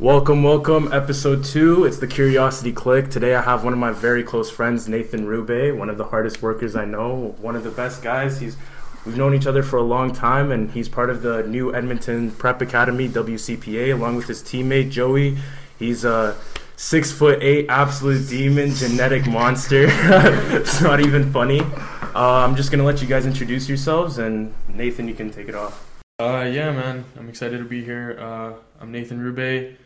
Welcome, welcome, episode two. It's the Curiosity Clique. Today I have one of my very close friends, Nathan Rube, one of the hardest workers I know, one of the best guys. He's we've known each other for a long time, and he's part of the new Edmonton Prep Academy (WCPA) along with his teammate Joey. He's a six foot eight, absolute demon, genetic monster. it's not even funny. Uh, I'm just gonna let you guys introduce yourselves, and Nathan, you can take it off. Uh, yeah, man, I'm excited to be here. Uh, I'm Nathan Rube,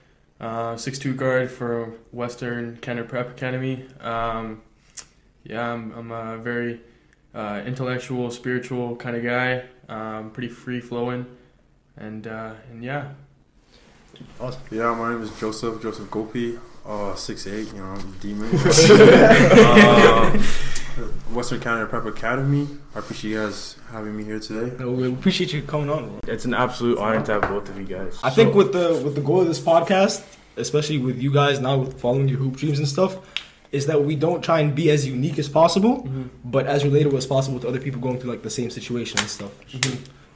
uh, 6'2 guard for Western Canada Prep Academy. Um, yeah, I'm, I'm a very uh, intellectual, spiritual kind of guy. Um, pretty free flowing, and uh, and yeah. Awesome. Yeah, my name is Joseph Joseph Gopie. Uh, six eight, you know, demon. Western Canada Prep Academy. I appreciate you guys having me here today. No, we appreciate you coming on. It's an absolute honor to have both of you guys. I think with the with the goal of this podcast, especially with you guys now with following your hoop dreams and stuff, is that we don't try and be as unique as possible, Mm-hmm. but as relatable as possible to other people going through like the same situation and stuff.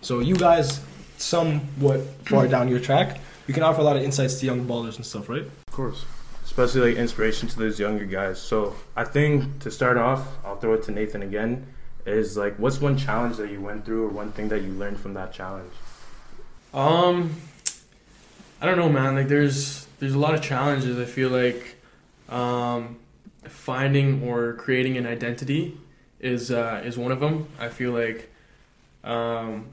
So you guys, somewhat far down your track, you can offer a lot of insights to young ballers and stuff, right? Of course. Especially like inspiration to those younger guys. So I think to start off, I'll throw it to Nathan again. Is like, what's one challenge that you went through, or one thing that you learned from that challenge? Um, I don't know, man. Like, there's there's a lot of challenges. I feel like um, finding or creating an identity is uh, is one of them. I feel like um,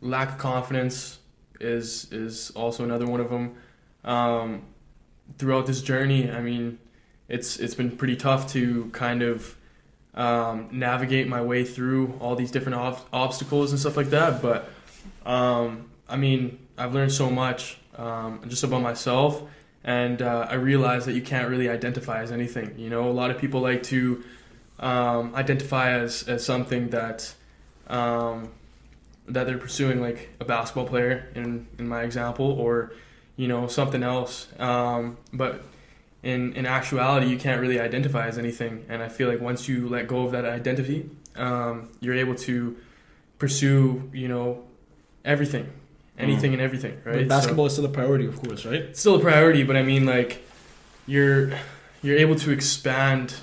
lack of confidence is is also another one of them. Um, throughout this journey, I mean, it's it's been pretty tough to kind of um, navigate my way through all these different ob- obstacles and stuff like that. But um, I mean, I've learned so much um, just about myself, and uh, I realize that you can't really identify as anything. You know, a lot of people like to um, identify as, as something that um, that they're pursuing, like a basketball player in in my example, or you know something else. Um, but in in actuality, you can't really identify as anything, and I feel like once you let go of that identity, um, you're able to pursue, you know, everything, anything and everything, right? But So- basketball is still a priority, of course, right? it's still a priority, but I mean like you're you're able to expand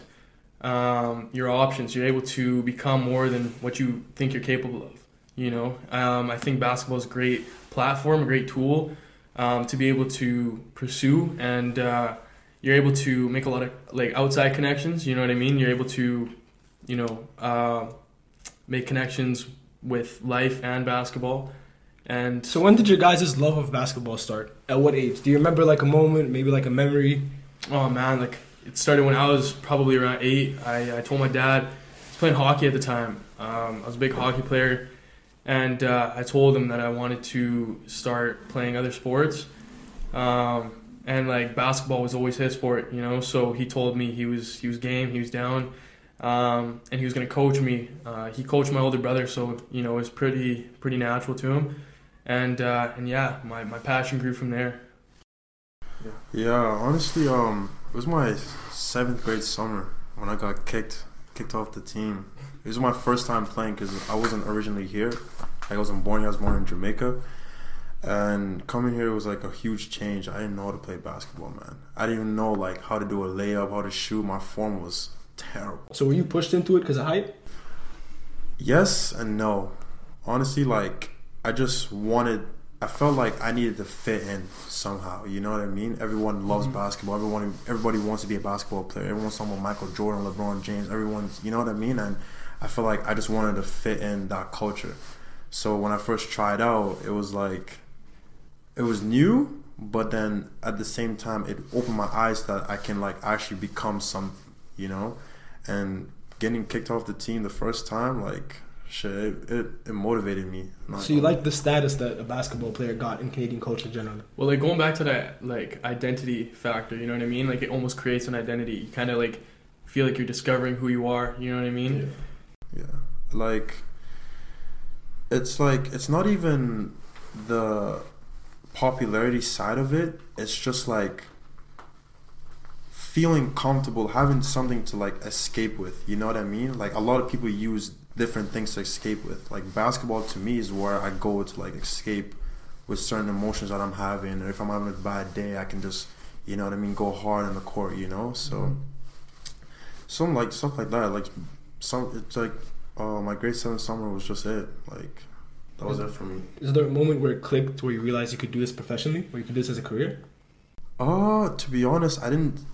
um, your options. You're able to become more than what you think you're capable of. You know, um, I think basketball is a great platform, a great tool um, to be able to pursue, and uh, you're able to make a lot of like outside connections. You know what I mean? You're able to, you know, uh, make connections with life and basketball. And So when did your guys' love of basketball start? At what age? Do you remember like a moment, maybe like a memory? Oh man, like it started when I was probably around eight. I, I told my dad I was playing hockey at the time. Um, I was a big hockey player, and uh, I told him that I wanted to start playing other sports. Um, and like basketball was always his sport, you know. So he told me he was he was game, he was down, um, and he was gonna coach me. Uh, he coached my older brother, so you know it was pretty pretty natural to him. And uh, and yeah, my, my passion grew from there. Yeah, honestly, um, it was my seventh grade summer when I got kicked kicked off the team. It was my first time playing because I wasn't originally here. I wasn't born here. I was born in Jamaica. And coming here was like a huge change. I didn't know how to play basketball, man. I didn't even know like how to do a layup, how to shoot. My form was terrible. So were you pushed into it because of height? Yes and no. Honestly, like I just wanted. I felt like I needed to fit in somehow. You know what I mean? Everyone loves mm-hmm. basketball. Everyone, everybody wants to be a basketball player. Everyone's talking about Michael Jordan, LeBron James. Everyone's, you know what I mean? And I feel like I just wanted to fit in that culture. So when I first tried out, it was like it was new, but then at the same time, it opened my eyes that I can like actually become some, you know, and getting kicked off the team the first time, like shit, it, it, it motivated me. Not So you like the status that a basketball player got in Canadian culture generally? Well, like going back to that like identity factor, you know what I mean? Like it almost creates an identity. You kind of like feel like you're discovering who you are. You know what I mean? Yeah, like it's like it's not even the popularity side of it. It's just like feeling comfortable, having something to like escape with. You know what I mean? Like a lot of people use different things to escape with. Like basketball to me is where I go to like escape with certain emotions that I'm having, or if I'm having a bad day, I can just, you know what I mean, go hard on the court, you know. So, Mm-hmm. some like stuff like that, like some it's like, uh, my grade seven summer was just it. Like, that was it for me. Is there a moment where it clicked where you realized you could do this professionally, where you could do this as a career? Uh, to be honest, I didn't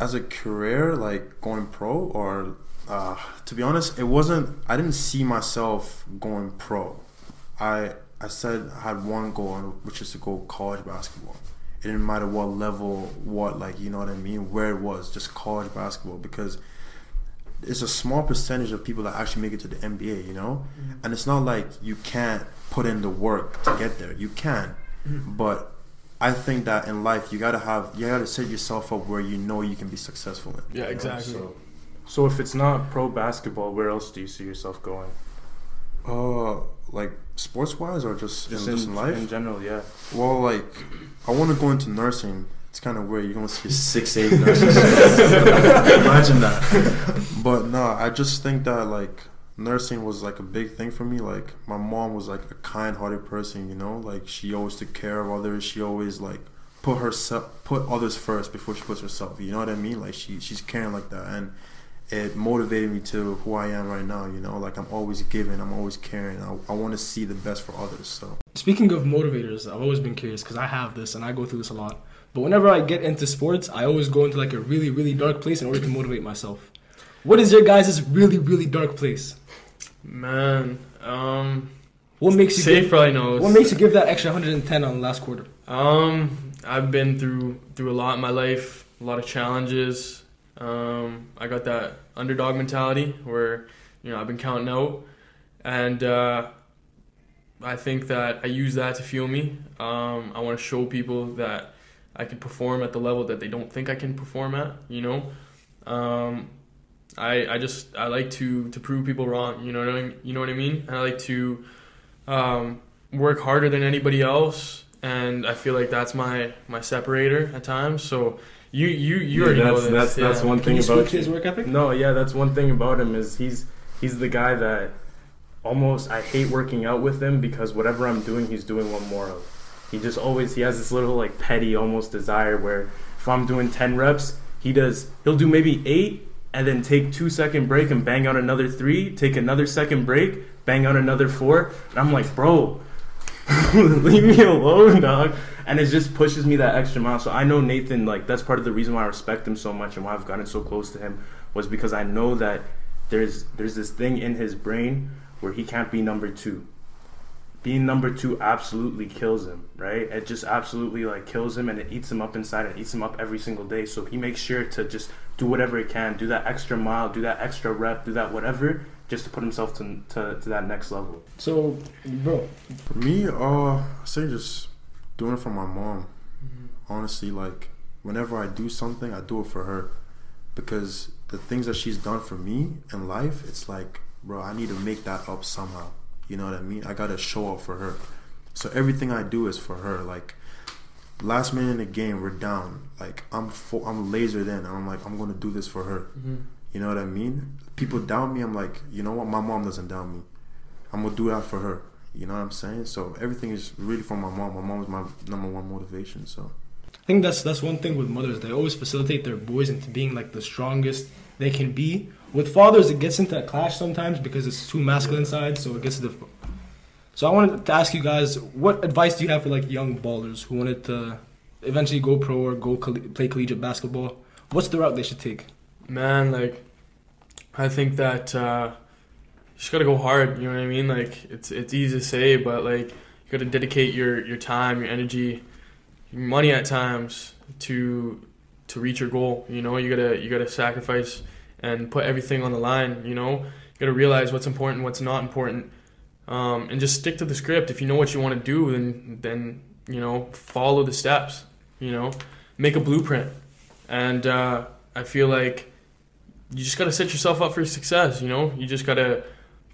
as a career like going pro or uh to be honest, it wasn't I didn't see myself going pro. I I said I had one goal which is to go college basketball. It didn't matter what level, what like you know what I mean, where it was, just college basketball because it's a small percentage of people that actually make it to the NBA, you know? And it's not like you can't put in the work to get there. You can. But I think that in life you gotta have you gotta set yourself up where you know you can be successful in. Yeah, you know? exactly. So, So if it's not pro basketball, where else do you see yourself going? uh, like sports wise or just, in, just in life? in general, yeah. well, like I want to go into nursing. It's kind of weird. You're gonna see a six eight nurses. Imagine that. But no, I just think that like nursing was like a big thing for me. Like my mom was like a kind-hearted person. You know, like she always took care of others. She always like put herself put others first before she puts herself. You know what I mean? Like she she's caring like that and. It motivated me to who I am right now, you know. Like I'm always giving, I'm always caring. I, I want to see the best for others. So Speaking of motivators, I've always been curious because I have this and I go through this a lot. But whenever I get into sports, I always go into like a really, really dark place in order to motivate myself. What is your guys' really, really dark place? Man, um, What makes you Seif give, probably knows. What makes you give that extra 110 on the last quarter? Um, I've been through through a lot in my life, a lot of challenges. Um, I got that underdog mentality where you know I've been counting out, and uh, I think that I use that to fuel me. Um, I want to show people that I can perform at the level that they don't think I can perform at. You know, um, I I just I like to to prove people wrong. You know what I mean? You know what I mean? And I like to um, work harder than anybody else, and I feel like that's my my separator at times. So you you you Yeah, already know that's, this. that's, that's one Can thing you speak about to his work ethic? No, yeah, that's one thing about him is he's he's the guy that almost I hate working out with him because whatever I'm doing, he's doing one more of. He just always he has this little like petty almost desire where if I'm doing ten reps, he does he'll do maybe eight and then take two second break and bang out another three, take another second break, bang out another four, and I'm like, bro, leave me alone, dog. And it just pushes me that extra mile. So I know Nathan, like that's part of the reason why I respect him so much and why I've gotten so close to him was because I know that there's there's this thing in his brain where he can't be number two. Being number two absolutely kills him, right? It just absolutely like kills him and it eats him up inside and eats him up every single day. So he makes sure to just do whatever he can, do that extra mile, do that extra rep, do that whatever, just to put himself to, to, to that next level. So, bro, For me, uh, I say just doing it for my mom. Honestly, like whenever I do something, I do it for her because the things that she's done for me in life, it's like, bro, I need to make that up somehow. You know what I mean? I gotta show up for her. So everything I do is for her. Like last minute in the game, we're down. Like I'm, fo- I'm laser then, and I'm like, I'm gonna do this for her. Mhm. You know what I mean? People doubt me. I'm like, you know what? My mom doesn't doubt me. I'm gonna do that for her. You know what I'm saying? So everything is really for my mom. My mom is my number one motivation. So I think that's that's one thing with mothers. They always facilitate their boys into being like the strongest they can be. With fathers, it gets into a clash sometimes because it's too masculine side, so it gets difficult. So I wanted to ask you guys, what advice do you have for like young ballers who wanted to eventually go pro or go coll- play collegiate basketball? What's the route they should take? Man, like, I think that uh, you just gotta go hard. You know what I mean? Like, it's it's easy to say, but like, you gotta dedicate your your time, your energy, your money at times to to reach your goal. You know, you gotta you gotta sacrifice and put everything on the line. You know, you gotta realize what's important, what's not important, um, and just stick to the script. If you know what you want to do, then then you know follow the steps. You know, make a blueprint, and uh, I feel like you just gotta set yourself up for success. You know, you just gotta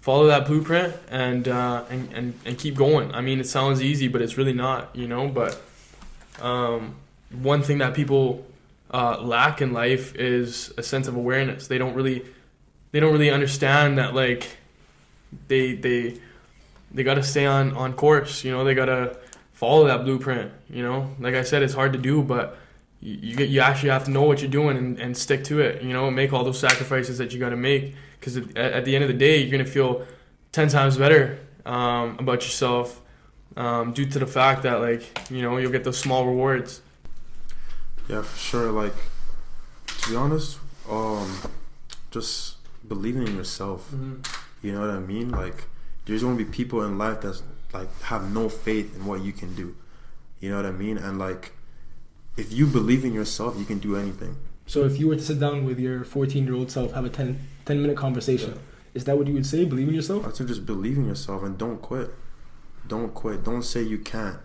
follow that blueprint and uh, and, and and keep going. I mean, it sounds easy, but it's really not. You know, but um, one thing that people uh, lack in life is a sense of awareness. They don't really they don't really understand that like they they they gotta stay on on course. You know, they gotta follow that blueprint. You know, like I said, it's hard to do, but you you, actually have to know what you're doing and, and stick to it. You know, make all those sacrifices that you got to make because at, at the end of the day, you're gonna feel ten times better um, about yourself um, due to the fact that like you know you'll get those small rewards. Yeah, for sure. Like to be honest, um, just believing in yourself. You know what I mean? Like there's gonna be people in life that's like have no faith in what you can do. You know what I mean? And like if you believe in yourself, you can do anything. So if you were to sit down with your 14 year old self, have a 10, 10 minute conversation, is that what you would say? Believe in yourself? I'd say just believe in yourself and don't quit. Don't quit. Don't say you can't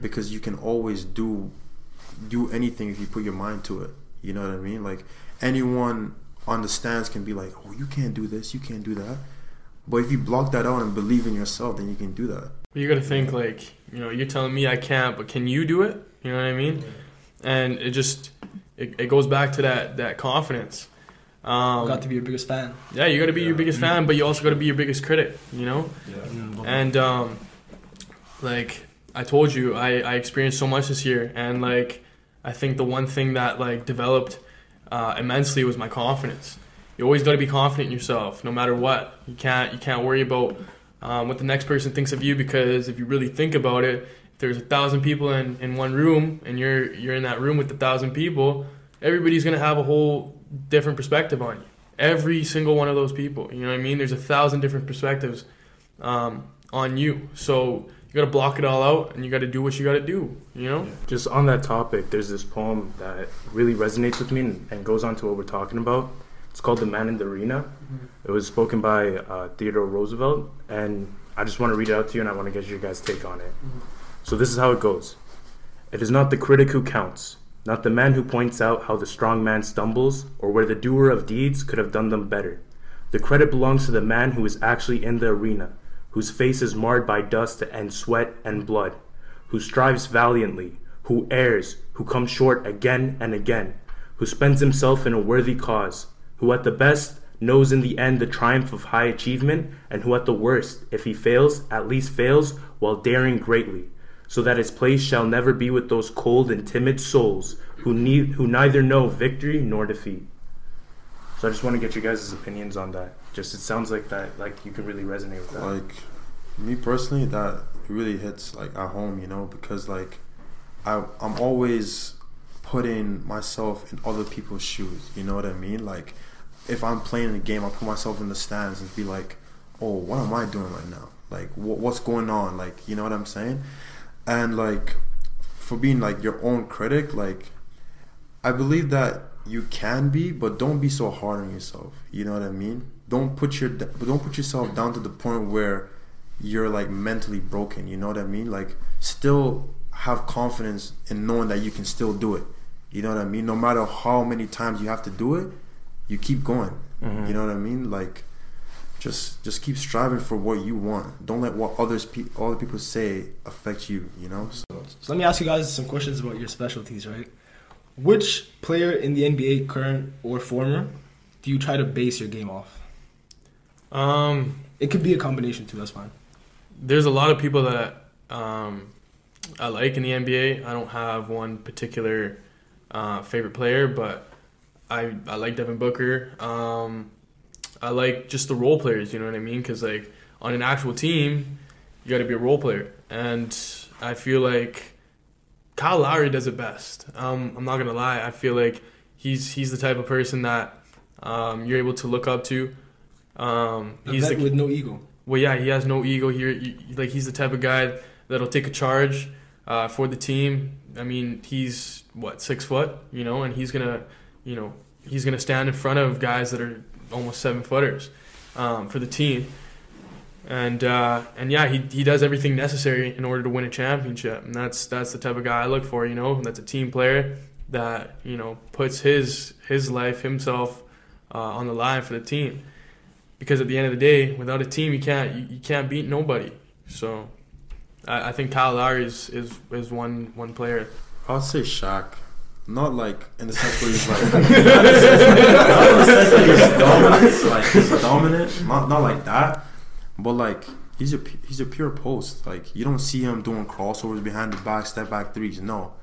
because you can always do do anything if you put your mind to it. You know what I mean? Like anyone on the stands can be like, "Oh, you can't do this, you can't do that." But if you block that out and believe in yourself, then you can do that. But you got to think like you know you're telling me I can't, but can you do it? You know what I mean? And it just it, it goes back to that that confidence. Um, Got to be your biggest fan. yeah, you got to be your Yeah. biggest fan, but you also got to be your biggest critic. You know, Mm, and um, like I told you, I I experienced so much this year, and like I think the one thing that like developed uh, immensely was my confidence. You always got to be confident in yourself, no matter what. You can't you can't worry about um, what the next person thinks of you because if you really think about it, if there's a thousand people in, in one room and you're you're in that room with a thousand people, everybody's gonna have a whole different perspective on you. Every single one of those people, you know what I mean? There's a thousand different perspectives um, on you, so you got to block it all out and you got to do what you got to do. You know? Just on that topic, there's this poem that really resonates with me and, and goes on to what we're talking about. It's called "The Man in the Arena." It was spoken by uh, Theodore Roosevelt, and I just want to read it out to you, and I want to get your guys' take on it. So this is how it goes: It is not the critic who counts, not the man who points out how the strong man stumbles, or where the doer of deeds could have done them better. The credit belongs to the man who is actually in the arena, whose face is marred by dust and sweat and blood, who strives valiantly, who errs, who comes short again and again, who spends himself in a worthy cause, who at the best knows in the end the triumph of high achievement, and who at the worst, if he fails, at least fails while daring greatly, so that his place shall never be with those cold and timid souls who who neither know victory nor defeat. So I just want to get your guys' opinions on that. Just it sounds like that like you can really resonate with that. Like me personally, that really hits like at home, you know, because like I I'm always putting myself in other people's shoes. You know what I mean? Like if I'm playing a game, I put myself in the stands and be like, oh, what am I doing right now? Like wh- what's going on? Like you know what I'm saying? And like for being like your own critic, like I believe that you can be, but don't be so hard on yourself. You know what I mean? Don't put your don't put yourself down to the point where you're like mentally broken. You know what I mean? Like still have confidence in knowing that you can still do it. You know what I mean? No matter how many times you have to do it, you keep going. Mhm. You know what I mean? Like just just keep striving for what you want. Don't let what others pe- other people say affect you. You know. So So let me ask you guys some questions about your specialties, right? Which player in the NBA, current or former, do you try to base your game off? Um, It could be a combination too. That's fine. there's a lot of people that um, I like in the NBA. I don't have one particular uh, favorite player, but I I like Devin Booker. Um, I like just the role players. You know what I mean? Because like on an actual team, you got to be a role player, and I feel like Kyle Lowry does it best. Um, I'm not gonna lie. I feel like he's he's the type of person that um, you're able to look up to. Um, A he's the, with no ego. well, yeah, he has no ego here. You- Like he's the type of guy that'll take a charge uh, for the team. I mean, he's what six foot, you know, and he's gonna, you know, he's gonna stand in front of guys that are almost seven footers um, for the team. And uh, and yeah, he, he does everything necessary in order to win a championship, and that's that's the type of guy I look for. You know, that's a team player that you know puts his his life himself uh, on the line for the team because at the end of the day, without a team, you can't you, you can't beat nobody. So, I, I think Kyle Lowry is, is is one one player. I'll say Shaq. Not like in the sense where he's like, not in the sense, like, not in the sense that he's dominant, like he's dominant, not not like that, but like he's a he's a pure post. Like you don't see him doing crossovers behind the back, step back threes. No,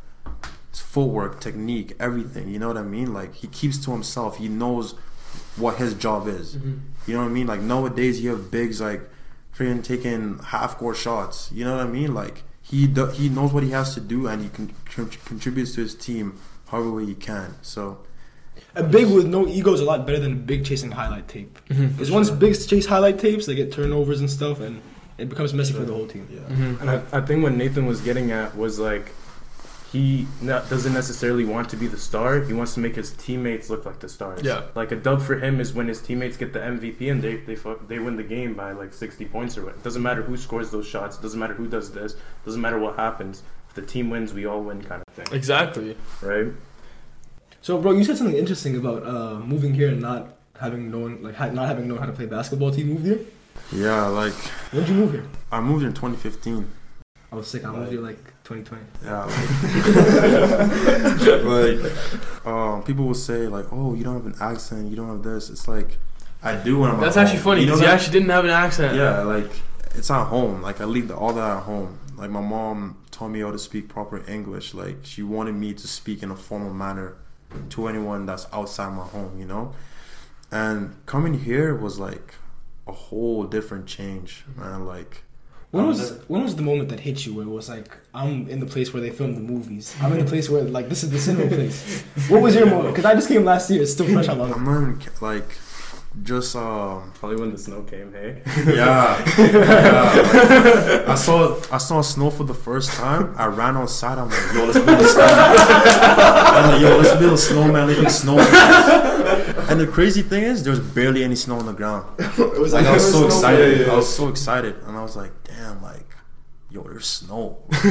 it's footwork, technique, everything. You know what I mean? Like he keeps to himself. He knows what his job is. Mhm. You know what I mean? Like nowadays you have bigs like freaking taking half court shots. You know what I mean? Like he do, he knows what he has to do and he con- con- contributes to his team however way he can. So A big with no ego is a lot better than a big chasing highlight tape. Because once bigs chase highlight tapes, they get turnovers and stuff, and it becomes messy for the whole team. yeah. Mhm. And I, I think what Nathan was getting at was like he not, doesn't necessarily want to be the star. He wants to make his teammates look like the stars. Yeah. Like a dub for him is when his teammates get the MVP and they they fuck, they win the game by like 60 points or what. It doesn't matter who scores those shots. It doesn't matter who does this. It doesn't matter what happens. If the team wins, we all win kind of thing. Exactly. Right? So, bro, you said something interesting about uh, moving here and not having known, like, ha- not having known how to play basketball. Till you moved here. Yeah, like When did you move here? I moved in 2015. I was sick. I moved here like 2020. Yeah, like, like um, people will say like, "Oh, you don't have an accent. You don't have this." It's like I do when I'm. That's at actually home. funny You know you actually didn't have an accent. Yeah, like it's at home. Like I leave the, all that at home. Like my mom taught me how to speak proper English. Like she wanted me to speak in a formal manner to anyone that's outside my home. You know, and coming here was like a whole different change, man. Like When was never- when was the moment that hit you where it was like I'm in the place where they film the movies? I'm in the place where like this is the cinema place. What was your moment? Because I just came last year. It's still fresh on my I'm not even ca- like just um Probably when the snow came, hey? yeah, yeah. I saw I saw snow for the first time. I ran outside. I'm like, yo, let's build a snowman. I'm like, yo, let's build a snowman. Let's make snow. And the crazy thing is, there's barely any snow on the ground. It was Like I was so excited. Yeah, yeah, yeah. I was so excited, and I was like, damn, like, yo, there's snow.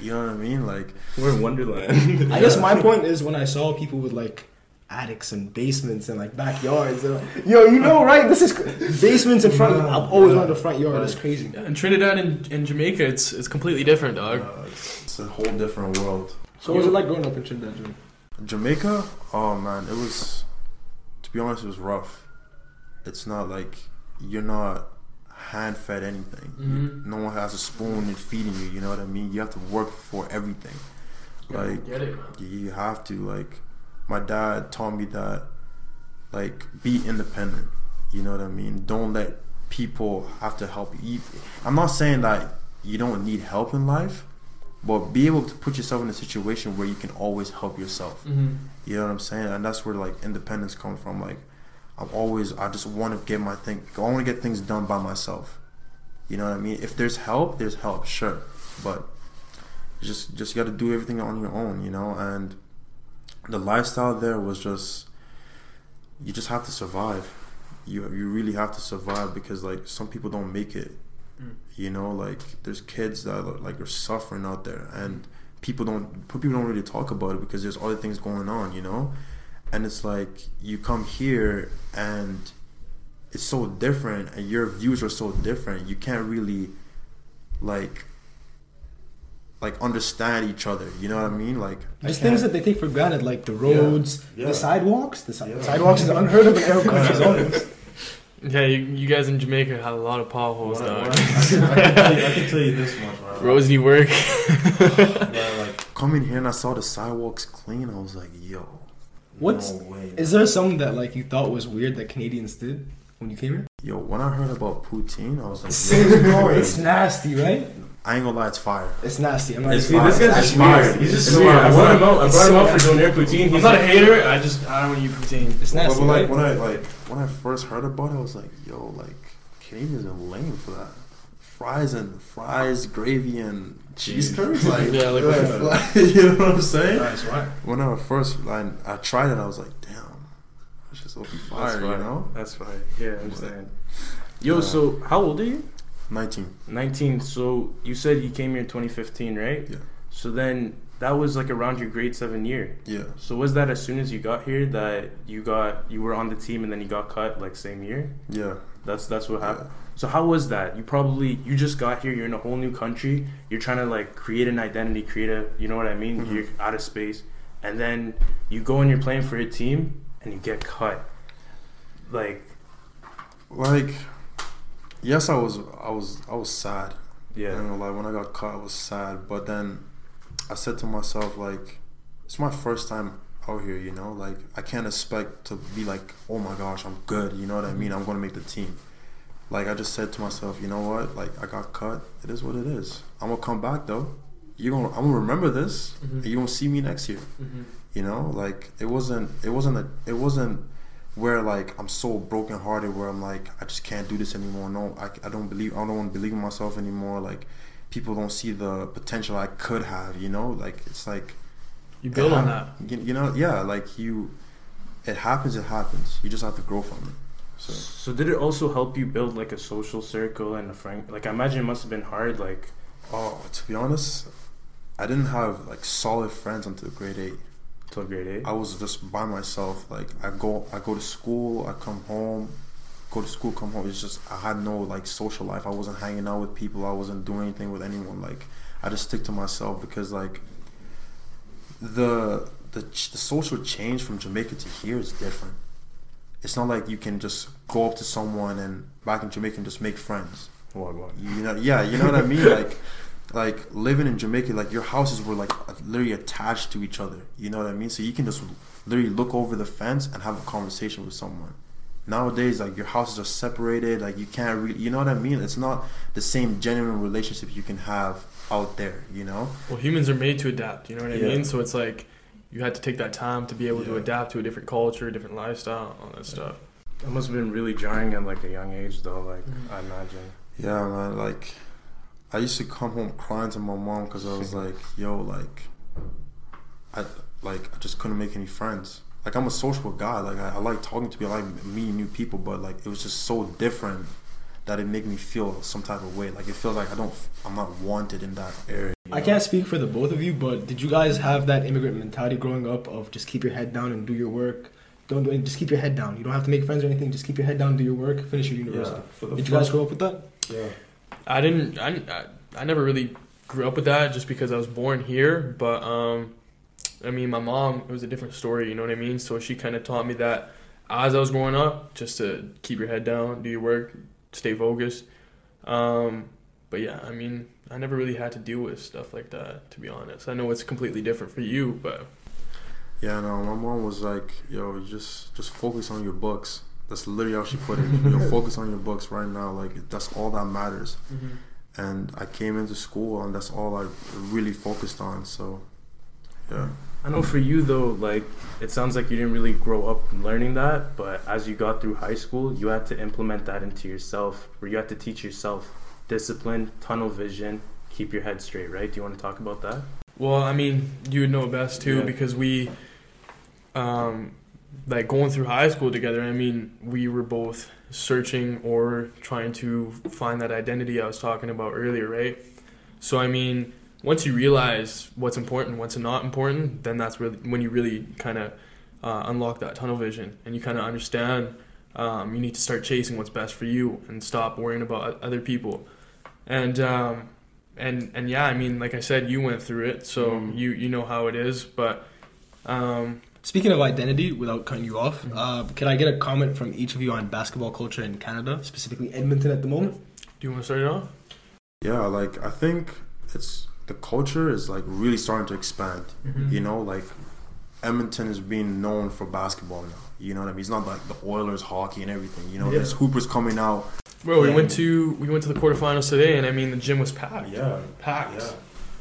you know what I mean? Like, We're in Wonderland. I guess my point is when I saw people with like attics and basements and like backyards. And, like, Yo, you know, right? This is cr- basements in front. I've always wanted a front yard. It's crazy. Yeah, in Trinidad and, and Jamaica, it's it's completely different, dog. uh, it's, it's a whole different world. So what was it like growing up in Trinidad? Jimmy? Jamaica, oh man, it was. To be honest, it was rough. It's not like you're not hand fed anything. Mhm. No one has a spoon and feeding you. You know what I mean? You have to work for everything. Like it? you have to. Like my dad taught me that. Like be independent. You know what I mean? Don't let people have to help you. You- I'm not saying that you don't need help in life, but be able to put yourself in a situation where you can always help yourself. Mm-hmm. You know what I'm saying? And that's where like independence comes from. Like I'm always I just want to get my thing. I want to get things done by myself. You know what I mean? If there's help, there's help, sure, but just just got to do everything on your own. You know, and the lifestyle there was just you just have to survive. You you really have to survive because like some people don't make it. Mm. You know, like there's kids that are, like are suffering out there, and people don't people don't really talk about it because there's other things going on. You know, and it's like you come here and it's so different, and your views are so different. You can't really like like understand each other. You know what I mean? Like Just things that they take for granted, like the roads, Yeah. the sidewalks. The si- Yeah. sidewalks is unheard of in Arab countries. almost. Yeah, you, you guys in Jamaica had a lot of potholes, What I- dog. I- I can- I can tell you- I can tell you this much, man. Roads need work. Yeah, like coming here and I saw the sidewalks clean. I was like, yo, What's- no way. Is there something that like you thought was weird that Canadians did when you came here? yo, when I heard about poutine, I was like, yo, bro. It's nasty, right? I ain't gonna lie, it's fire. It's nasty. I'm not. It's See, even- this guy's That's just fire. He's just It's weird. fire. I brought him out. I It's brought him so out for donair poutine. I'm He's not a hater. I just I don't want you poutine. It's But, nasty. but like right? when I like when I first heard about it, I was like, yo, like Canadians are lame for that. Fries and fries, gravy and cheese curds, like Yeah, like- like, you know what I'm saying? Nice, right? When I first like, I tried it, I was like, damn, it's just open That's fire, you right. know? That's right. Yeah, I'm saying. Yo, Yeah. so how old are you? 19. 19. So you said you came here in 2015, right? Yeah. So then that was like around your grade seven year. Yeah. So was that as soon as you got here that you got you were on the team and then you got cut like same year? Yeah. That's that's what happened. So how was that? You probably you just got here. You're in a whole new country. You're trying to like create an identity, create a you know what I mean. Mhm. You're out of space, and then you go and you're playing for your team and you get cut. Like Like, yes, I was, I was, I was sad. Yeah. You know, like when I got caught, I was sad. But then I said to myself, like, it's my first time out here. You know, like I can't expect to be like, oh my gosh, I'm good. You know what I mean? I'm gonna make the team. Like I just said to myself, you know what? Like I got cut. It is what it is. I'm gonna come back though. You gonna, I'm gonna remember this. Mhm. And you gonna see me next year. Mhm. You know, like it wasn't, it wasn't a, it wasn't where like I'm so brokenhearted where I'm like I just can't do this anymore. No, I, I don't believe, I don't want to believe in myself anymore. Like people don't see the potential I could have. You know, like it's like You build on that. You, you know, yeah, like you, it happens. It happens. You just have to grow from it. So So did it also help you build like a social circle and a friend? Like I imagine it must have been hard. Like oh, to be honest, I didn't have like solid friends until grade eight. Till grade eight. I was just by myself. Like I go, I go to school, I come home, go to school, come home. It's just I had no like social life. I wasn't hanging out with people. I wasn't doing anything with anyone. Like I just stick to myself because like the the the social change from Jamaica to here is different. It's not like you can just go up to someone and back in Jamaica and just make friends. What, what? You know, yeah, you know what I mean. Like, like living in Jamaica, like your houses were like literally attached to each other. You know what I mean? So you can just literally look over the fence and have a conversation with someone. Nowadays, like your houses are separated. Like you can't really, you know what I mean? It's not the same genuine relationship you can have out there. You know? Well, humans are made to adapt. You know what I Yeah. mean? So it's like you had to take that time to be able to adapt to a different culture, a different lifestyle, all that stuff. That must have been really jarring at like a young age, though. Like Mhm. I imagine. Yeah, man. Like, I used to come home crying to my mom because I was like, "Yo, like, I like I just couldn't make any friends. Like, I'm a social guy. Like, I, I like talking to people. I like meeting new people. But like, it was just so different that it made me feel some type of way. Like, it feels like I don't, I'm not wanted in that area. you I can't speak for the both of you, but did you guys have that immigrant mentality growing up of just keep your head down and do your work? Don't do it, just keep your head down. You don't have to make friends or anything. Just keep your head down, do your work, finish your university. Yeah. For the Did you guys grow up with that? Yeah. I didn't. I, I, never really grew up with that just because I was born here. But um, I mean, my mom. It was a different story. You know what I mean? So she kind of taught me that as I was growing up, just to keep your head down, do your work, stay focused. Um, but yeah, I mean, I never really had to deal with stuff like that. To be honest, I know it's completely different for you, but Yeah, no, my mom was like, "Yo, just just focus on your books." That's literally how she put it. you know, focus on your books right now. Like that's all that matters. And I came into school, and that's all I really focused on. So, yeah, I know for you though, like it sounds like you didn't really grow up learning that, but as you got through high school, you had to implement that into yourself, where you had to teach yourself discipline, tunnel vision, keep your head straight. Right? Do you want to talk about that? Well, I mean, you would know best too Yeah. because we, um, like going through high school together. I mean, we were both searching or trying to find that identity I was talking about earlier, right? So I mean, once you realize what's important, what's not important, then that's really when you really kind of uh, unlock that tunnel vision and you kind of understand. Um, you need to start chasing what's best for you and stop worrying about other people. And um, and and yeah, I mean, like I said, you went through it, so Mhm. you you know how it is. But um, Speaking of identity, without cutting you off, Mhm. uh, can I get a comment from each of you on basketball culture in Canada, specifically Edmonton at the moment? do you want to start it off? yeah. Like I think it's the culture is like really starting to expand. Mm-hmm. You know, like Edmonton is being known for basketball now. You know what I mean? It's not like the Oilers hockey and everything. You know, Yeah. there's hoopers coming out. Bro, we went to we went to the quarterfinals today, and I mean, the gym was packed. Yeah, packed yeah,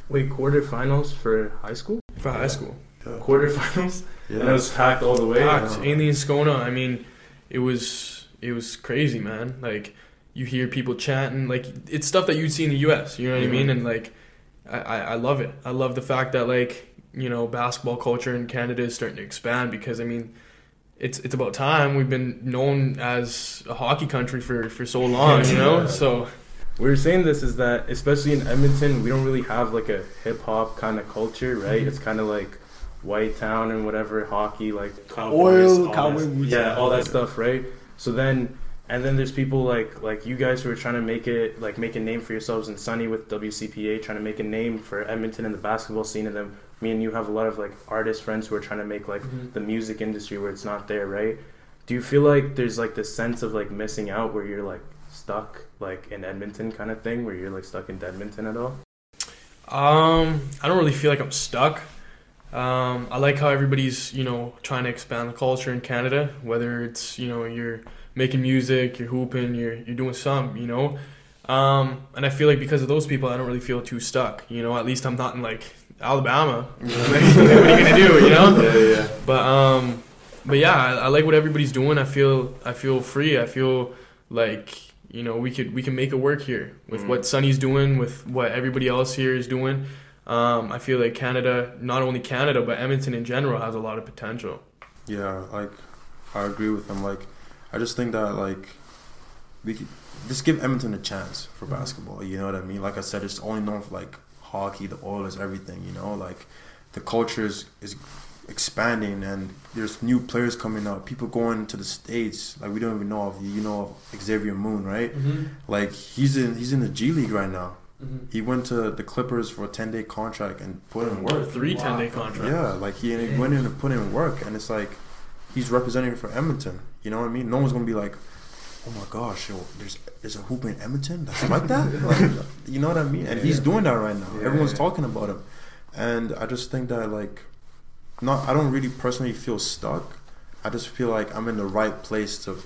Wait, quarterfinals for high school? for high school. Yeah. Quarterfinals? yeah. And it was packed all the way. packed. yeah. Ainlay and Scona. I mean, it was it was crazy, man. Like you hear people chanting, like it's stuff that you'd see in the U.S. You know what I mean? And like, I, I I love it. I love the fact that like you know basketball culture in Canada is starting to expand because I mean. It's, it's about time. We've been known as a hockey country for, for so long, you know. So We were saying this is that especially in Edmonton, we don't really have like a hip hop kind of culture, right? Mhm. It's kind of like White Town and whatever hockey, like Oil, cowboy that- boots. yeah, all that stuff, right? So then, and then there's people like like you guys who are trying to make it like make a name for yourselves and Sonny with WCPA trying to make a name for Edmonton and the basketball scene. And then me and you have a lot of like artist friends who are trying to make like Mhm. the music industry where it's not there, right? Do you feel like there's like this sense of like missing out where you're like stuck like in Edmonton kind of thing, where you're like stuck in Edmonton at all? Um, I don't really feel like I'm stuck. Um, I like how everybody's you know trying to expand the culture in Canada. Whether it's you know you're making music, you're hooping, you're you're doing some, you know. Um, and I feel like because of those people, I don't really feel too stuck. You know, at least I'm not in like Alabama. what are you gonna do? You know. Yeah, yeah. But um, but yeah, I, I like what everybody's doing. I feel I feel free. I feel like you know we could we can make it work here with Mhm. what Sonny's doing, with what everybody else here is doing. Um, I feel like Canada, not only Canada but Edmonton in general, has a lot of potential. Yeah, like I agree with him. Like I just think that like we could just give Edmonton a chance for Mhm. basketball. You know what I mean? Like I said, it's only known for like hockey, the Oilers, everything. You know, like the culture is, is expanding and there's new players coming out. People going to the states. Like we don't even know of you know of Xavier Moon, right? Mm-hmm. Like he's in he's in the G League right now. Mm-hmm. He went to the Clippers for a ten day contract and put in work. Three 10 day contracts. Yeah, like he, he went in and put in work, and it's like he's representing for Edmonton. You know what I mean? No one's gonna be like, "Oh my gosh, yo, there's there's a hoop in Edmonton that's like that." like, you know what I mean? And he's Yeah. doing that right now. Yeah, Everyone's yeah. talking about him, and I just think that like, not I don't really personally feel stuck. I just feel like I'm in the right place to,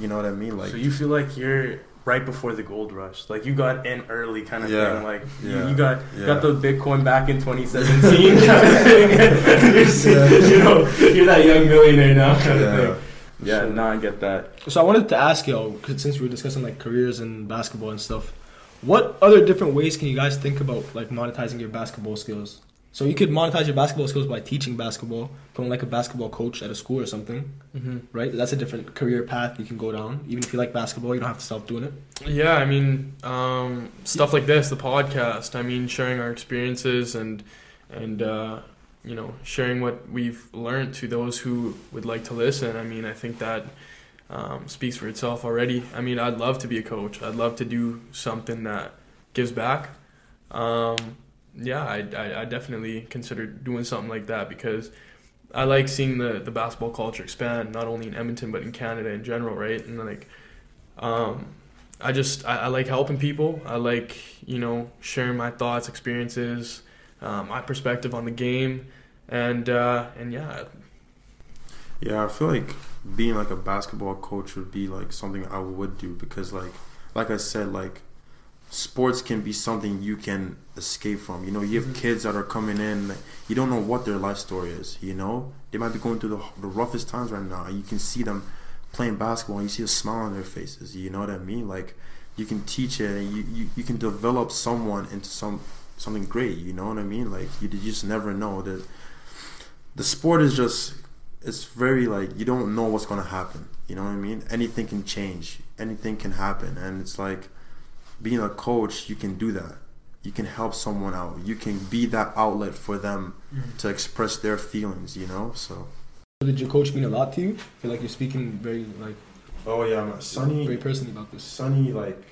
you know what I mean? Like, so you feel like you're right before the gold rush, like you got in early, kind of Yeah. thing. Like you, Yeah. you got Yeah. got the Bitcoin back in 2017, kind of thing. You're, you know, you're that young millionaire now, kind yeah, of thing. for Yeah, sure. no, I get that. So I wanted to ask y'all, 'cause since we were discussing like careers and basketball and stuff, what other different ways can you guys think about like monetizing your basketball skills? So you could monetize your basketball skills by teaching basketball, becoming like a basketball coach at a school or something, Mm-hmm. right? That's a different career path you can go down. Even if you like basketball, you don't have to stop doing it. Yeah, I mean, um, stuff like this, the podcast. I mean, sharing our experiences and and uh, you know, sharing what we've learned to those who would like to listen. I mean, I think that um, speaks for itself already. I mean, I'd love to be a coach. I'd love to do something that gives back. Um, yeah, I, I, I definitely consider doing something like that because I like seeing the, the basketball culture expand, not only in Edmonton but in Canada in general, right? And like, um, I just I, I like helping people. I like you know sharing my thoughts, experiences, uh, my perspective on the game, and uh, and yeah, Yeah, I feel like being like a basketball coach would be like something I would do because like like I said like sports can be something you can escape from. You know, you have Mhm. kids that are coming in, you don't know what their life story is, you know? They might be going through the, the roughest times right now and you can see them playing basketball and you see a smile on their faces, you know what I mean? Like you can teach it and you, you, you can develop someone into some something great, you know what I mean? Like you, you just never know that the sport is just it's very like you don't know what's gonna happen. You know what I mean? Anything can change. Anything can happen, and it's like being a coach. You can do that. You can help someone out. You can be that outlet for them to express their feelings. You know. So. Did your coach mean a lot to you? I feel like you're speaking very like Oh yeah, man. Sonny. very personally about this. Sonny, like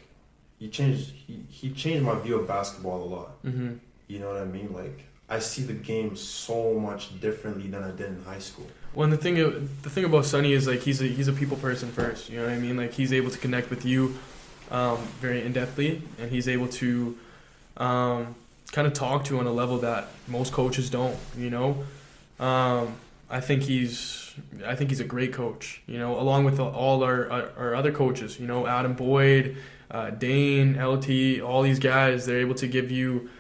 he changed. He, he changed my view of basketball a lot. mm-hmm. You know what I mean? Like I see the game so much differently than I did in high school. Well, and the thing the thing about Sonny is like he's a he's a people person first. You know what I mean? Like he's able to connect with you um, very in depthly, and he's able to um, kind of talk to you on a level that most coaches don't. You know, um, I think he's I think he's a great coach. You know, along with all our our, our other coaches. You know, Adam Boyd, uh, Dane, LT, all these guys. They're able to give you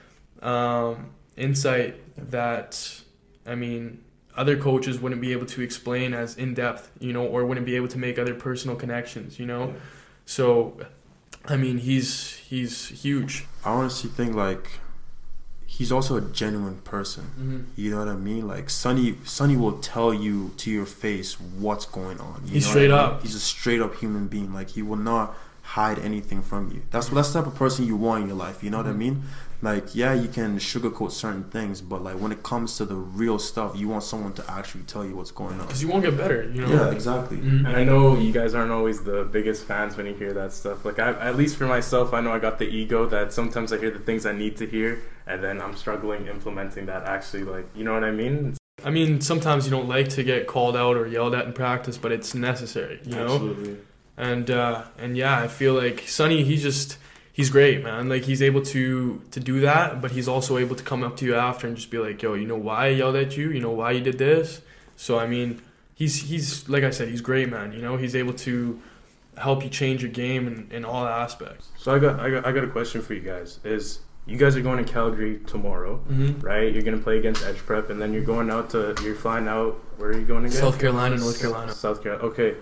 um, insight that I mean other coaches wouldn't be able to explain as in depth, you know, or wouldn't be able to make other personal connections, you know. So, I mean, he's he's huge. I honestly think like he's also a genuine person. Mm-hmm. You know what I mean? Like Sonny, Sonny will tell you to your face what's going on. You He's straight I mean? up. He's a straight up human being. Like he will not hide anything from you. That's that's the type of person you want in your life. You know what I Mhm. mean? Like yeah, you can sugarcoat certain things, but like when it comes to the real stuff, you want someone to actually tell you what's going on. Because you won't get better, you know. Yeah, exactly. Mhm. And I know you guys aren't always the biggest fans when you hear that stuff. Like, I, at least for myself, I know I got the ego that sometimes I hear the things I need to hear, and then I'm struggling implementing that. Actually, like, you know what I mean? I mean, sometimes you don't like to get called out or yelled at in practice, but it's necessary, you know. Absolutely. and uh, and yeah, I feel like Sonny, he just he's great, man. Like he's able to to do that, but he's also able to come up to you after and just be like, "Yo, you know why I yelled at you? You know why you did this?" So I mean, he's he's like I said, he's great, man. You know, he's able to help you change your game in, in all aspects. So I got, I got I got a question for you guys. Is you guys are going to Calgary tomorrow, Mm-hmm. right? You're gonna play against Edge Prep, and then you're going out to you're flying out. Where are you going again? South Carolina, North Carolina. South Carolina. Okay.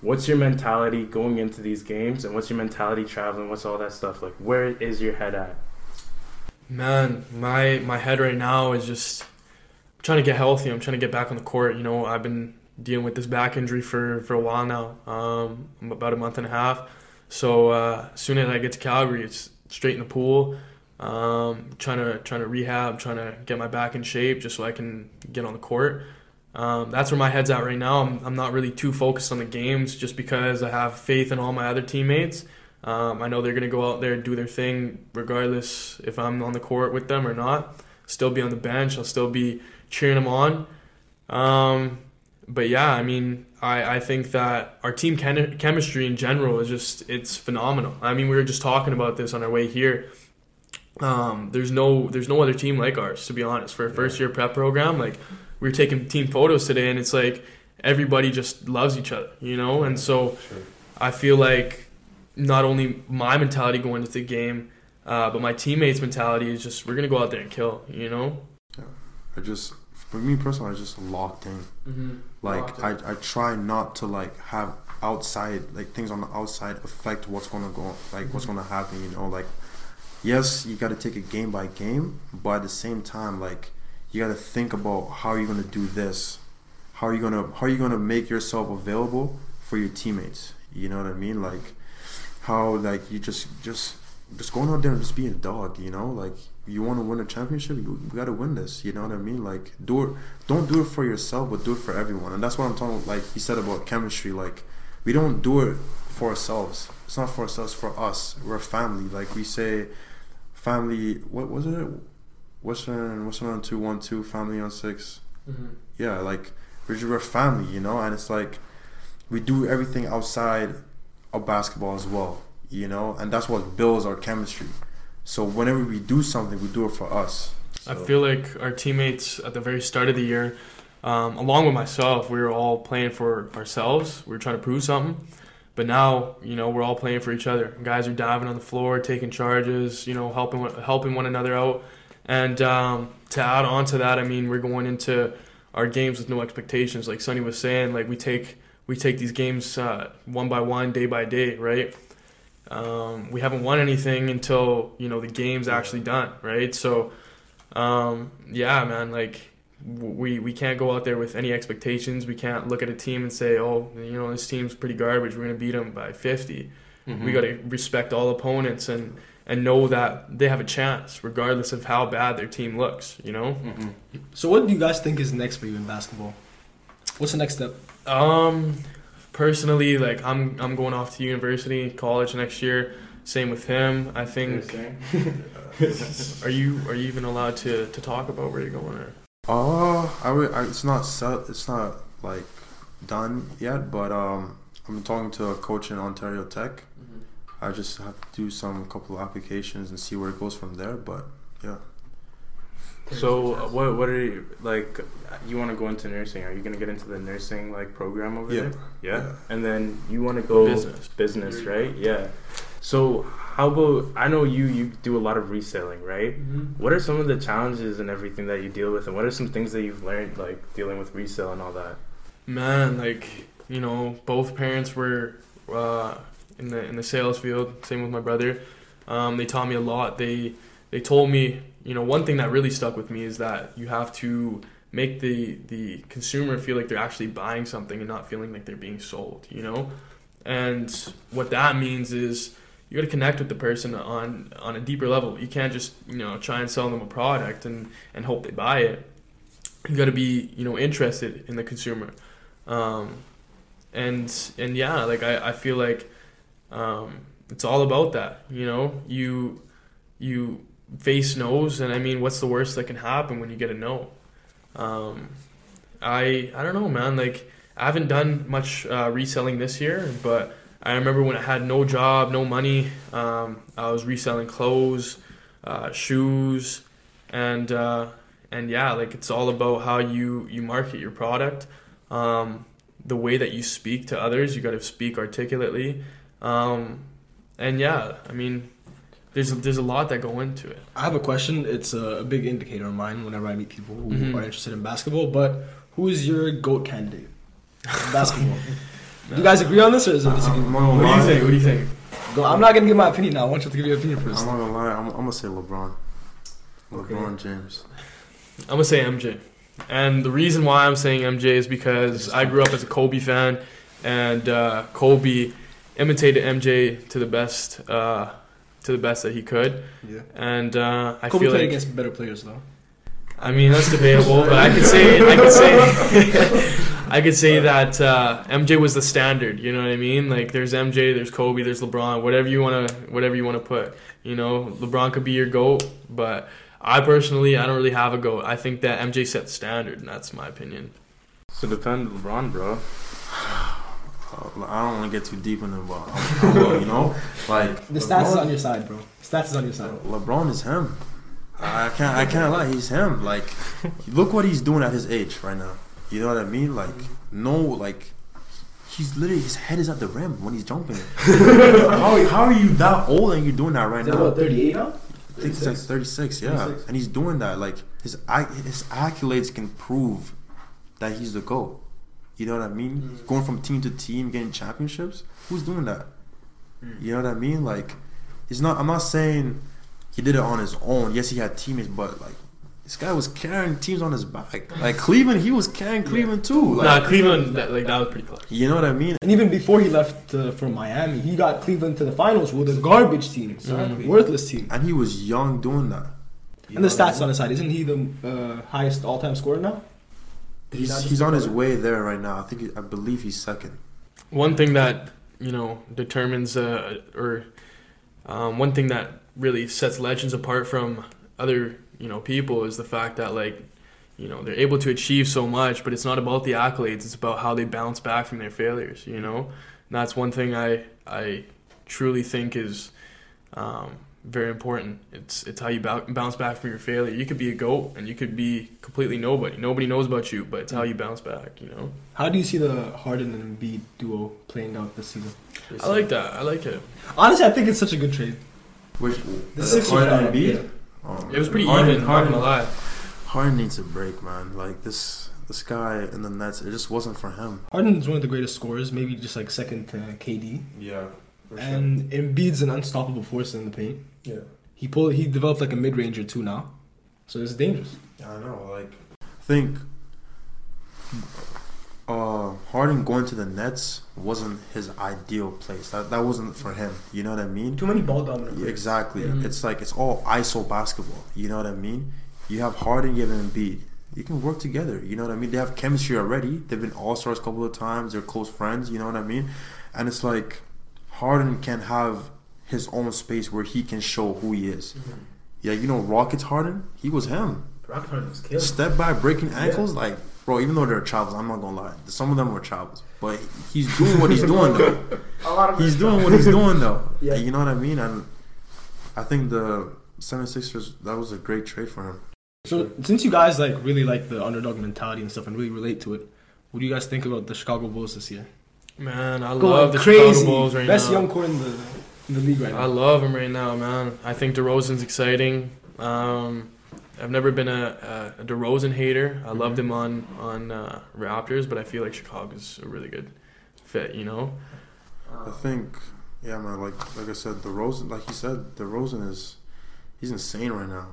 What's your mentality going into these games, and what's your mentality traveling? What's all that stuff like? Where is your head at? Man, my my head right now is just trying to get healthy. I'm trying to get back on the court. You know, I've been dealing with this back injury for for a while now. Um, about a month and a half. So uh, as soon as I get to Calgary, it's straight in the pool. Um, trying to trying to rehab, trying to get my back in shape, just so I can get on the court. Um, that's where my head's at right now. I'm, I'm not really too focused on the games, just because I have faith in all my other teammates. Um, I know they're gonna go out there and do their thing, regardless if I'm on the court with them or not. Still be on the bench. I'll still be cheering them on. Um, but yeah, I mean, I, I think that our team chem- chemistry in general is just it's phenomenal. I mean, we were just talking about this on our way here. Um, there's no there's no other team like ours to be honest. For a first year prep program, like we were taking team photos today, and it's like everybody just loves each other, you know. And so I feel like not only my mentality going into the game, uh, but my teammates' mentality is just we're gonna go out there and kill, you know. Yeah, I just, for me personally, I just locked in. Mm-hmm. Like I, I try not to like have outside like things on the outside affect what's gonna go like what's gonna happen. You know, like yes, you got to take it game by game, but at the same time, like you got to think about how you're gonna do this. How are you gonna how are you gonna make yourself available for your teammates? You know what I mean? Like how like you just just just going out there and just being a dog. You know, like you want to win a championship, you, you got to win this. You know what I mean? Like do it. Don't do it for yourself, but do it for everyone. And that's what I'm talking. Like you said about chemistry. Like we don't do it for ourselves. It's not for ourselves. For us, we're a family. Like we say, family. What was it? Western Western on two one two. Family on six. Yeah, like we're just- we're a family. You know, and it's like we do everything outside of basketball as well. You know, and that's what builds our chemistry. So whenever we do something, we do it for us. I feel like our teammates at the very start of the year, um, along with myself, we were all playing for ourselves. We were trying to prove something. But now, you know, we're all playing for each other. Guys are diving on the floor, taking charges, you know, helping helping one another out. And um, to add on to that, I mean, we're going into our games with no expectations. Like Sonny was saying, like we take we take these games uh, one by one, day by day, right? Um, we haven't won anything until you know the game's actually done, right? So, um, yeah, man, like we we can't go out there with any expectations. We can't look at a team and say, oh, you know, this team's pretty garbage. We're gonna beat them by 50. We got to respect all opponents and and know that they have a chance, regardless of how bad their team looks. You know. Mm-hmm. So, what do you guys think is next for you in basketball? What's the next step? Um, personally, like I'm I'm going off to university, college next year. Same with him. I think. Are you are you even allowed to, to talk about where you're going? Or? Uh, I would. I, it's not set. It's not like done yet. But um, I'm talking to a coach in Ontario Tech. I just have to do some couple of applications and see where it goes from there. But yeah, So uh, what what are you like? You want to go into nursing? Are you gonna get into the nursing like program over Yeah. there? Yeah. Yeah. And then you want to go Business. business, right? Yeah. So how about I know you you do a lot of reselling, right? What are some of the challenges and everything that you deal with, and what are some things that you've learned like dealing with resale and all that? Man, like you know, both parents were uh, in the in the sales field. Same with my brother. Um, they taught me a lot. They they told me, you know, one thing that really stuck with me is that you have to make the the consumer feel like they're actually buying something and not feeling like they're being sold. You know, and what that means is you got to connect with the person on on a deeper level. You can't just you know try and sell them a product and and hope they buy it. You got to be you know interested in the consumer um, and and yeah like I, I feel like um, it's all about that you know you you face no's and I mean what's the worst that can happen when you get a no um, I I don't know man like I haven't done much uh, reselling this year but I remember when I had no job, no money. Um, I was reselling clothes, uh, shoes, and uh, and yeah, like it's all about how you you market your product, um, the way that you speak to others. You got to speak articulately, um, and yeah, I mean, there's there's a lot that go into it. I have a question. It's a, a big indicator of mine whenever I meet people who Mhm. are interested in basketball. But who is your goat candidate? in basketball. Do you guys agree on this, or is it I'm disagreement? not gonna What do you think? What do you think? Go, I'm not gonna give my opinion now. I want you to give your opinion first. I'm not gonna lie. I'm, I'm gonna say LeBron. Okay. LeBron James. I'm gonna say MJ, and the reason why I'm saying MJ is because I grew up as a Kobe fan, and uh, Kobe imitated MJ to the best, uh, to the best that he could, Yeah. and uh, I Kobe feel played like against better players though. I mean that's debatable, but I could say I could say I could say that uh, MJ was the standard. You know what I mean? Like there's MJ, there's Kobe, there's LeBron, whatever you wanna whatever you wanna put. You know, LeBron could be your goat, but I personally I don't really have a goat. I think that MJ set the standard, and that's my opinion. So depend LeBron, bro. Uh, I don't want to get too deep in it, but I'm, will, you know, like The stats is on your side, bro. Stats is on your side. LeBron is him. I can't. I can't lie. He's him. Like, look what he's doing at his age right now. You know what I mean? Like, no, like, he's literally his head is at the rim when he's jumping. how, how are you that old and you're doing that right Is it now? about 38 now? I think it's like 36, yeah. 36. And he's doing that. Like his his accolades can prove that he's the GOAT. You know what I mean? Going from team to team, getting championships. Who's doing that? You know what I mean? Like, it's not. I'm not saying he did it on his own. Yes, he had teammates, but like this guy was carrying teams on his back. Like Cleveland, he was carrying Cleveland too. Like, nah, Cleveland, that, like that was pretty close. you know what I mean? And even before he left uh, for Miami, he got Cleveland to the finals with a garbage team, Exactly. worthless team. And he was young doing that. You And the know what I stats mean? on his side, isn't he the uh, highest all-time scorer now? Did he not He's, he's on his way there right now. I think he- I believe he's second. One thing that you know determines, uh, or um, one thing that really sets legends apart from other you know people is the fact that like you know they're able to achieve so much, but it's not about the accolades. It's about how they bounce back from their failures. You know, and that's one thing I I truly think is um, very important. It's it's how you bou- bounce back from your failure. You could be a goat and you could be completely nobody. Nobody knows about you, but it's how you bounce back. You know. How do you see the Harden and Embiid duo playing out this season? I like that. I like it. Honestly, I think it's such a good trade. Which The Sixers Harden are- and Embiid? yeah. Um, It was pretty Harden- even. Not Harden, gonna. Harden needs a break, man. Like this, this guy in the Nets, it just wasn't for him. Harden's one of the greatest scorers, maybe just like second to KD. Yeah, And Embiid's an unstoppable force in the paint. yeah, He pulled. He developed like a mid ranger too now, so it's dangerous. I know. Like, I think uh, Harden going to the Nets wasn't his ideal place. That that wasn't for him. You know what I mean? Too many ball dominant. Yeah, players. Exactly. Mhm. It's like it's all ISO basketball. You know what I mean? You have Harden, you have Embiid. You can work together. You know what I mean? They have chemistry already. They've been all stars a couple of times. They're close friends. You know what I mean? And it's like Harden can have his own space where he can show who he is. Mm-hmm. Yeah, you know Rockets Harden. He was him. Brock Harden's killing. Step by breaking ankles. Like, bro, even though they're travels, I'm not gonna lie. Some of them were travels, but he's doing what he's doing though. A lot of He's doing what he's doing though. Yeah. You know what I mean? And I think the 76ers that was a great trade for him. So since you guys like really like the underdog mentality and stuff and really relate to it, what do you guys think about the Chicago Bulls this year? Man, I Going love the crazy. Chicago Bulls right Best now. young core in the in the league right now. I love him right now, man. I think DeRozan's exciting. Um, I've never been a, a, a DeRozan hater. I loved him on on uh, Raptors, but I feel like Chicago's a really good fit. You know. I think, yeah, man. Like like I said, DeRozan, like you said, DeRozan is he's insane right now.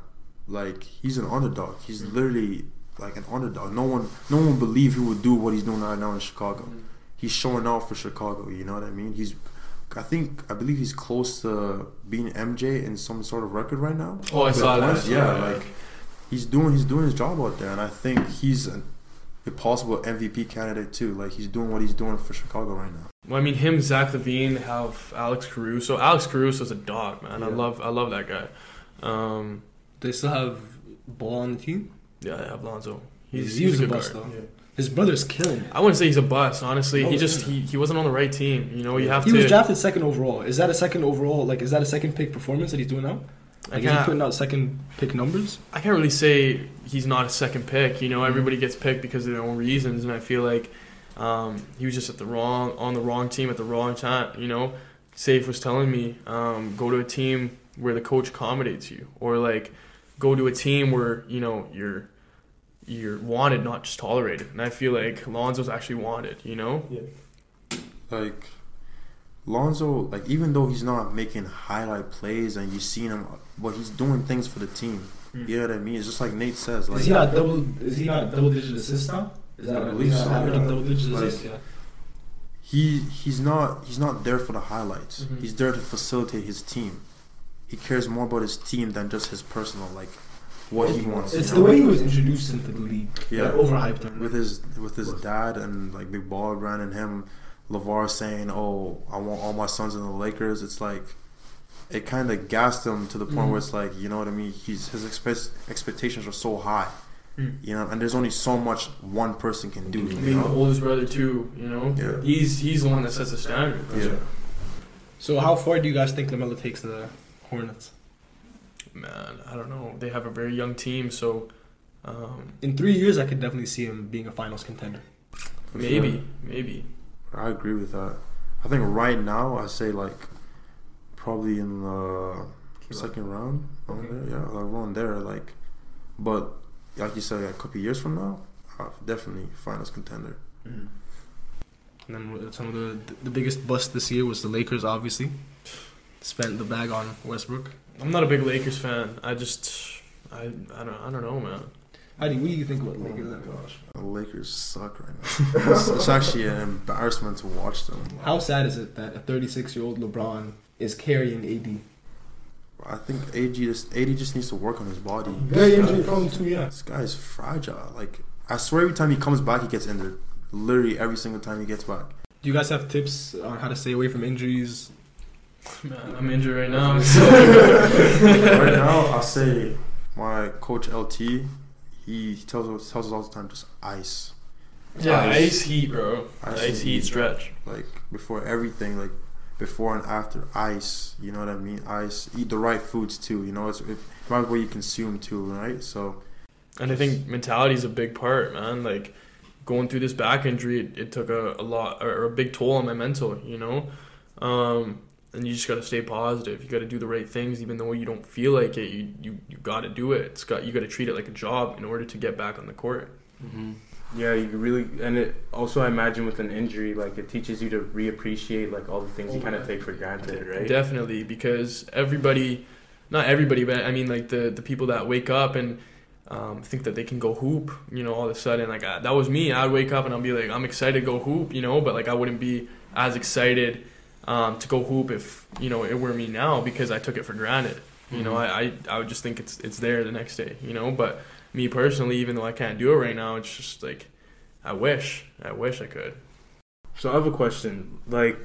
Like he's an underdog. He's literally like an underdog. No one no one believe he would do what he's doing right now in Chicago. He's showing out for Chicago. You know what I mean? He's I think I believe he's close to being MJ in some sort of record right now. Oh, I saw that. Points, Yeah, like he's doing he's doing his job out there, and I think he's an, a possible MVP candidate too. Like he's doing what he's doing for Chicago right now. Well, I mean, him, Zach LaVine, have Alex Caruso. Alex Caruso's a dog, man. I love I love that guy. Um, They still have Ball on the team. yeah, I have Lonzo. He's, He he's a a good bust, guard. though. His brother's killing it. I wouldn't say he's a bust. Honestly, No, he just he, he wasn't on the right team. You know, you have He to. was drafted second overall. Is that a second overall? Like, is that a second pick performance that he's doing now? I Like, is he putting out second pick numbers? I can't really say he's not a second pick. You know, Mm-hmm. everybody gets picked because of their own reasons, and I feel like um, he was just at the wrong on the wrong team at the wrong time. You know, Seif was telling me um, go to a team where the coach accommodates you, or like go to a team where you know you're you're wanted, not just tolerated. And I feel like Lonzo's actually wanted. You know, like Lonzo, like even though he's not making highlight plays and you've seen him, but he's doing things for the team. Mm. You know what I mean? It's just like Nate says. Like is he not double? Is he not double digit assists now? Is that I believe is that so, yeah. double digit Like- assists? Yeah. he he's not he's not there for the highlights. Mhm. He's there to facilitate his team. He cares more about his team than just his personal like what he wants. It's you the know? way he was introduced into the league. Yeah. That overhyped him. with his with his dad and like Big Baller Brand and him, LaVar saying, "Oh, I want all my sons in the Lakers." It's like it kind of gassed him to the point Mhm. where it's like you know what I mean. He's his expect, expectations are so high, Mm. you know, and there's only so much one person can do. You being the oldest brother too. You know, Yeah. he's he's the one that sets the standard. Yeah. So how far do you guys think LaMelo takes the Hornets? Man, I don't know. They have a very young team, so um, In three years, I could definitely see him being a Finals contender. For maybe, sure. maybe. I agree with that. I think right now I say like probably in the second round, around Okay. there, yeah, like around there, like. But like you said, a couple years from now, uh, definitely finals contender. And then some of the the biggest bust this year was the Lakers. Obviously, spent the bag on Westbrook. I'm not a big Lakers fan. I just, I, I don't, I don't know, man. Heidi, what do you think about the Oh Lakers? my gosh, the Lakers suck right now. it's, it's actually an embarrassment to watch them. How sad is it that a 36 year old LeBron is carrying AD? I think AD just AD just needs to work on his body. Very This injury prone too. Yeah. This guy is fragile. Like I swear, every time he comes back, he gets injured. Literally every single time he gets back. Do you guys have tips on how to stay away from injuries? Man, I'm injured right now. right now, I'll say my coach LT. He tells us tells us all the time just ice. yeah, Ice. ice heat, bro. Ice Ice, heat heat. stretch. like before everything, like before and after ice. You know what I mean? Ice. Eat the right foods too. You know, it's it, right what you consume too, right? So And I think mentality is a big part, man. Like going through this back injury, it, it took a, a lot or a big toll on my mental, you know. Um, and you just got to stay positive. You got to do the right things, even though you don't feel like it. You you, you got to do it. It's got you got to treat it like a job in order to get back on the court. hmm Yeah, you really, and it also I imagine with an injury, like it teaches you to reappreciate like all the things you kind of take for granted, right? Definitely, because everybody, not everybody, but I mean like the the people that wake up and um, think that they can go hoop, you know, all of a sudden like I, that was me. I'd wake up and I'd be like, I'm excited to go hoop, you know, but like I wouldn't be as excited um, to go hoop if you know it were me now because I took it for granted. You know, Mhm. I, I I would just think it's it's there the next day, you know. But me personally, even though I can't do it right now, it's just like I wish, I wish I could. So I have a question. Like,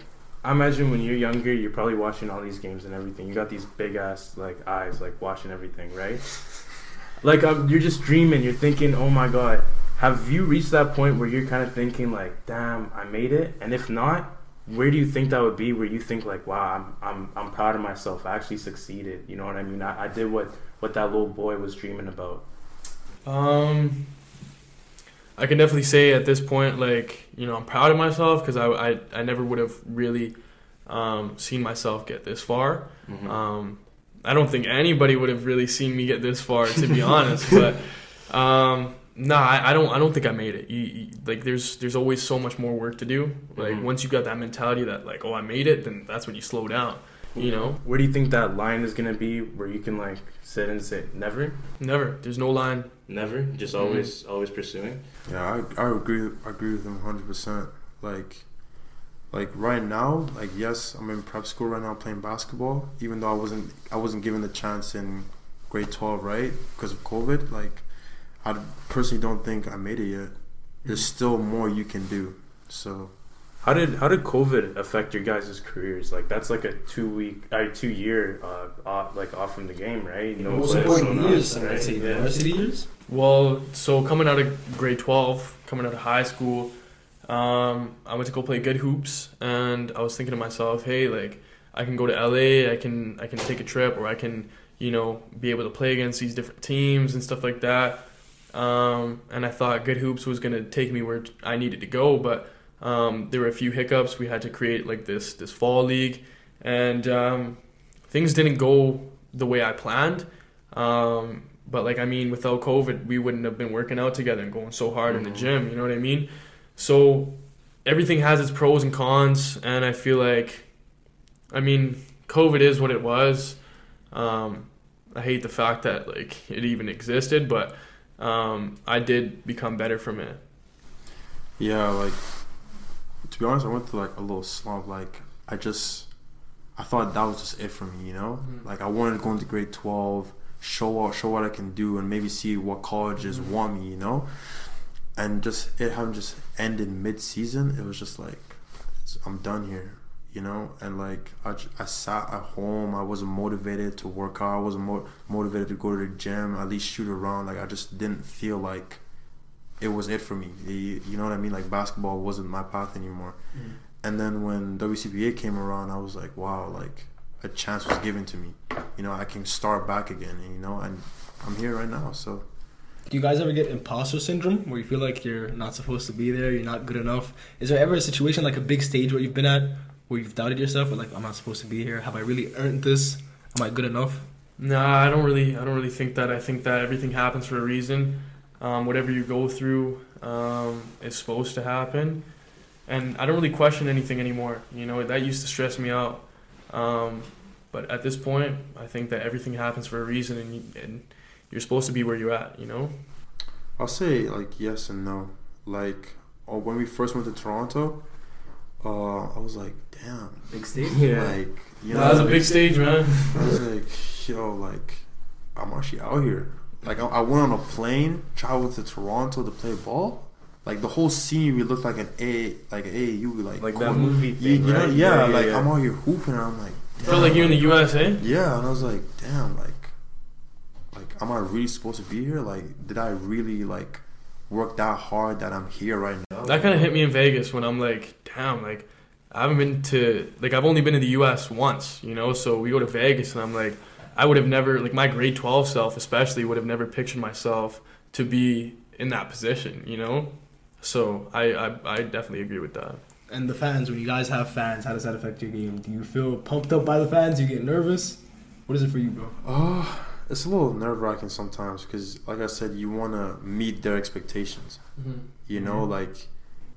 I imagine when you're younger, you're probably watching all these games and everything. You got these big ass like eyes, like watching everything, right? Like, um, you're just dreaming. You're thinking, oh my god. Have you reached that point where you're kind of thinking like, damn, I made it? And if not, where do you think that would be? Where you think like, wow, I'm I'm I'm proud of myself. I actually succeeded. You know what I mean? I, I did what what that little boy was dreaming about. Um, I can definitely say at this point, like you know, I'm proud of myself because I, I I never would have really um, seen myself get this far. Mhm. Um, I don't think anybody would have really seen me get this far, to be honest. But um, nah, I, I don't. I don't think I made it. You, you, like, there's there's always so much more work to do. Like, Mhm. once you got that mentality that like, oh, I made it, then that's when you slow down. You know, Where do you think that line is gonna be where you can like sit and say never? never. There's no line. Never, just Mhm. always, always pursuing. Yeah, I, I agree. I agree with him hundred percent. Like, like right now, like yes, I'm in prep school right now playing basketball. Even though I wasn't, I wasn't given the chance in grade twelve, right, because of COVID. Like, I personally don't think I made it yet. There's still more you can do. So, How did how did COVID affect your guys' careers? Like that's like a two week, uh, two year, uh, off, like off from the game, right? No most important years, nothing, I'd say, right? Yeah. varsity years. Well, so coming out of grade 12, coming out of high school, um, I went to go play good hoops, and I was thinking to myself, hey, like I can go to LA, I can I can take a trip, or I can you know be able to play against these different teams and stuff like that. Um, and I thought good hoops was gonna take me where I needed to go, but um, there were a few hiccups. We had to create like this this fall league, and um, things didn't go the way I planned. Um, but like I mean, without COVID, we wouldn't have been working out together and going so hard in the Mhm. gym. You know what I mean? So everything has its pros and cons, and I feel like, I mean, COVID is what it was. Um, I hate the fact that like it even existed, but um, I did become better from it. Yeah, like to be honest, I went through like a little slump. Like I just, I thought that was just it for me. You know, Mhm. like I wanted to go into grade twelve, show out, show what I can do, and maybe see what colleges Mhm. want me. You know, and just it having just ended mid season, it was just like it's, I'm done here. You know, and like I, I sat at home. I wasn't motivated to work out. I wasn't mo- motivated to go to the gym. At least shoot around. Like I just didn't feel like it was it for me. You, you know what I mean? Like basketball wasn't my path anymore. Mm. And then when WCPA came around, I was like, wow, like a chance was given to me. You know, I can start back again. And, you know, and I'm here right now. So Do you guys ever get imposter syndrome where you feel like you're not supposed to be there, you're not good enough? Is there ever a situation like a big stage where you've been at where you've doubted yourself, or like I'm not supposed to be here? Have I really earned this? Am I good enough? Nah, I don't really. I don't really think that. I think that everything happens for a reason. Um, whatever you go through um, is supposed to happen, and I don't really question anything anymore. You know that used to stress me out, um, but at this point, I think that everything happens for a reason, and, you, and you're supposed to be where you're at. You know. I'll say like yes and no. Like oh, when we first went to Toronto, uh, I was like, damn, Big stage. Yeah. like you that was a big stage, man. I was like, yo, like, I'm actually out here. Like, I, I went on a plane, traveled to Toronto to play ball. Like the whole scenery looked like an A, like an AAU, like Like that movie You, thing, you know, right? yeah, like I'm out here hooping, and I'm like, Felt like you're in the USA. yeah, and I was like, damn, like, like, am I really supposed to be here? Like, did I really like work that hard that I'm here right now? That kind of hit me in Vegas when I'm like, damn, like I haven't been to like I've only been to the U.S. once, you know. So we go to Vegas, and I'm like, I would have never like my grade 12 self, especially, would have never pictured myself to be in that position, you know. So I I, I definitely agree with that. And the fans, when you guys have fans, how does that affect your game? Do you feel pumped up by the fans? Do you get nervous? What is it for you, bro? Uh, it's a little nerve wracking sometimes because, like I said, you want to meet their expectations. You know, Mhm. like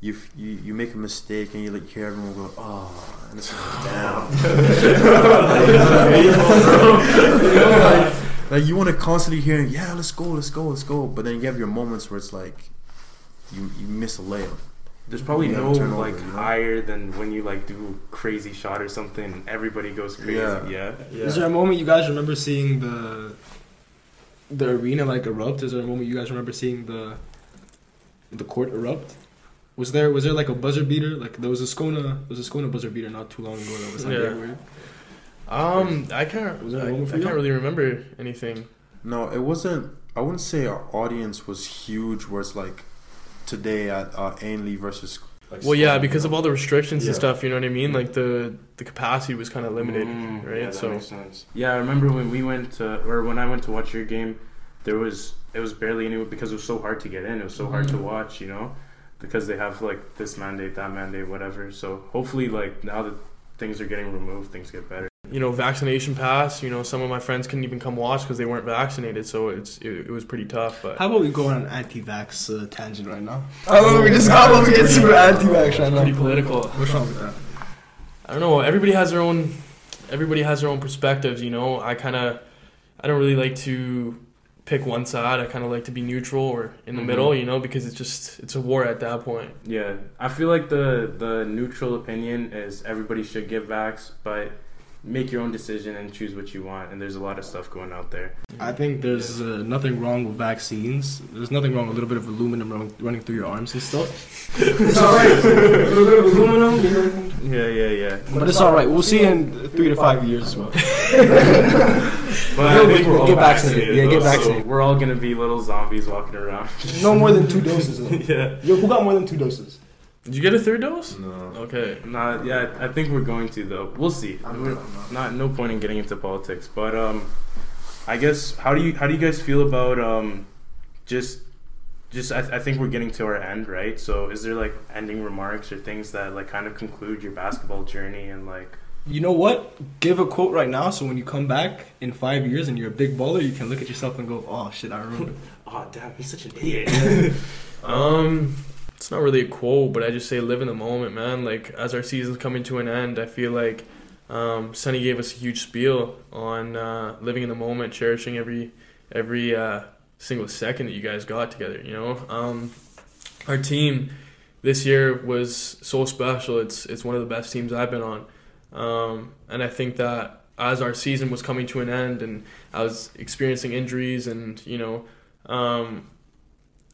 you, you you make a mistake and you like hear everyone go, oh, and it's like, damn. you know, like, like you want to constantly hear, yeah, let's go, let's go, let's go. But then you have your moments where it's like you you miss a layup. There's probably You no to like you know? higher than when you like do crazy shot or something. and Everybody goes crazy. Yeah. Yeah. yeah. Is there a moment you guys remember seeing the the arena like erupt? Is there a moment you guys remember seeing the the court erupt? Was there was there like a buzzer beater? Like there was a Scona there was a Scona buzzer beater not too long ago that was like Yeah. weird. Um, I can't. Was there a I, moment for I you? can't really remember anything. No, it wasn't. I wouldn't say our audience was huge. Where it's like today at uh, Ainlay versus. Like, Well, yeah, because you of all the restrictions and stuff. You know what I mean? Like the the capacity was kind of limited, Mm, right? Yeah, that so makes sense. Yeah, I remember when we went to, or when I went to watch your game, there was it was barely anyone because it was so hard to get in. It was so hard to Mhm. watch, you know, because they have like this mandate, that mandate, whatever. So hopefully, like now that things are getting removed, things get better. You know, vaccination pass. You know, some of my friends couldn't even come watch because they weren't vaccinated. So it's it, it was pretty tough. But How about we go on an anti-vax uh, tangent right now? Oh, we just how about we get super anti-vax right now? pretty political. What's wrong with that? I don't know. Everybody has their own. Everybody has their own perspectives. You know, I kind of, I don't really like to pick one side. I kind of like to be neutral or in the Mhm. middle. You know, because it's just it's a war at that point. Yeah, I feel like the the neutral opinion is everybody should get vax, but make your own decision and choose what you want. And there's a lot of stuff going out there. I think there's uh, nothing wrong with vaccines. There's nothing wrong with a little bit of aluminum run, running through your arms and stuff. it's alright. a little bit of aluminum, you know, Yeah, yeah, yeah. but it's alright. We'll see in three to five years as well. But You'll I think we're all get vaccinated. vaccinated. Yeah, get though, so vaccinated. we're all gonna be little zombies walking around. No more than two doses. Yeah. Yo, who got more than two doses? Did you get a third dose? No. Okay. Not yeah. I think we're going to though. We'll see. We're- not no point in getting into politics, but um, I guess how do you how do you guys feel about um, just just I, I think we're getting to our end, right? So is there like ending remarks or things that like kind of conclude your basketball journey and like You know what? Give a quote right now, so when you come back in five years and you're a big baller, you can look at yourself and go, "Oh shit, I remember." oh damn he's such an idiot. Um, it's not really a quote, but I just say live in the moment, man. Like as our season's coming to an end, I feel like um, Sonny gave us a huge spiel on uh, living in the moment, cherishing every every uh, single second that you guys got together. You know, um, our team this year was so special. It's it's one of the best teams I've been on, um, and I think that as our season was coming to an end and I was experiencing injuries and you know. Um,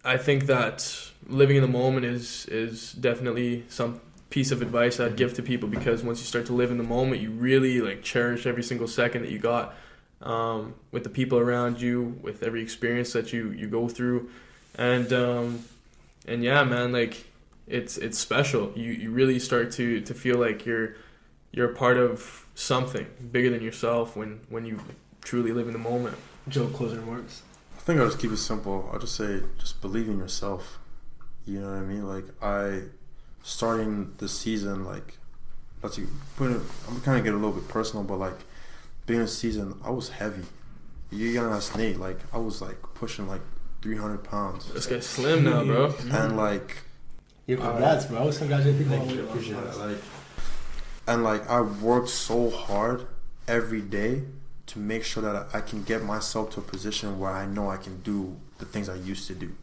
I think that living in the moment is is definitely some piece of advice I'd give to people because once you start to live in the moment, you really like cherish every single second that you got um, with the people around you, with every experience that you you go through, and um, and yeah, man, like it's it's special. You you really start to to feel like you're you're a part of something bigger than yourself when when you truly live in the moment. Joe, closing remarks. I think I'll just keep it simple. I'll just say, just believe in yourself. You know what I mean? Like I, starting the season, like, let's see, put it, I'm kind of get a little bit personal, but like, being of the season, I was heavy. You gotta ask Nate. Like I was like pushing like 300 pounds, This guy's slim now, bro. and like Your congrats, bro. I was congratulating Thank you. Appreciate it. Like, and like I worked so hard every day to make sure that I can get myself to a position where I know I can do the things I used to do.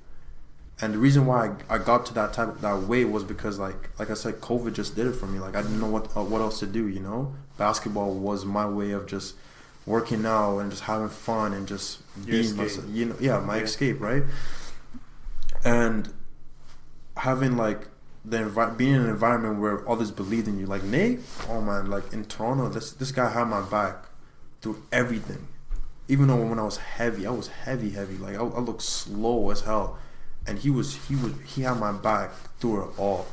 And the reason why I, I got to that type of that way was because like like I said, COVID just did it for me. Like I didn't know what uh, what else to do. You know, basketball was my way of just working out and just having fun and just Your being myself. You know, yeah, my Yeah. escape, right? And having like the envi- being in an environment where others believed in you, like Nate. Oh man, like in Toronto, this this guy had my back through everything. Even though when I was heavy, I was heavy, heavy. Like I, I looked slow as hell, and he was he was he had my back through it all.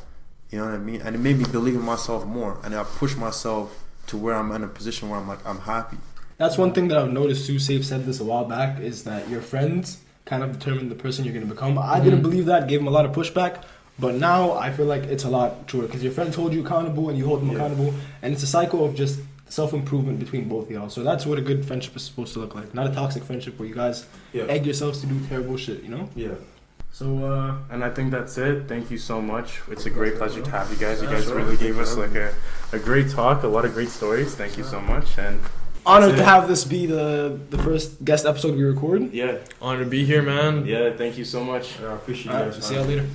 You know what I mean? And it made me believe in myself more, and I pushed myself to where I'm in a position where I'm like I'm happy. That's one thing that I've noticed. Sue Seif said this a while back is that your friends kind of determine the person you're going to become. I didn't Mhm. believe that, gave him a lot of pushback, but now I feel like it's a lot truer because your friends hold you accountable and you hold them Yeah. accountable, and it's a cycle of just self improvement between both of y'all. So that's what a good friendship is supposed to look like. Not a toxic friendship where you guys Yeah. egg yourselves to do terrible shit, you know? Yeah. So, uh, And I think that's it. Thank you so much. It's a great pleasure to have you guys. You guys really gave us like a, a great talk, a lot of great stories. Thank you so much. And honored to have this be the, the first guest episode we record. yeah, Honored to be here, man. yeah, thank you so much. I appreciate All right, see y'all later.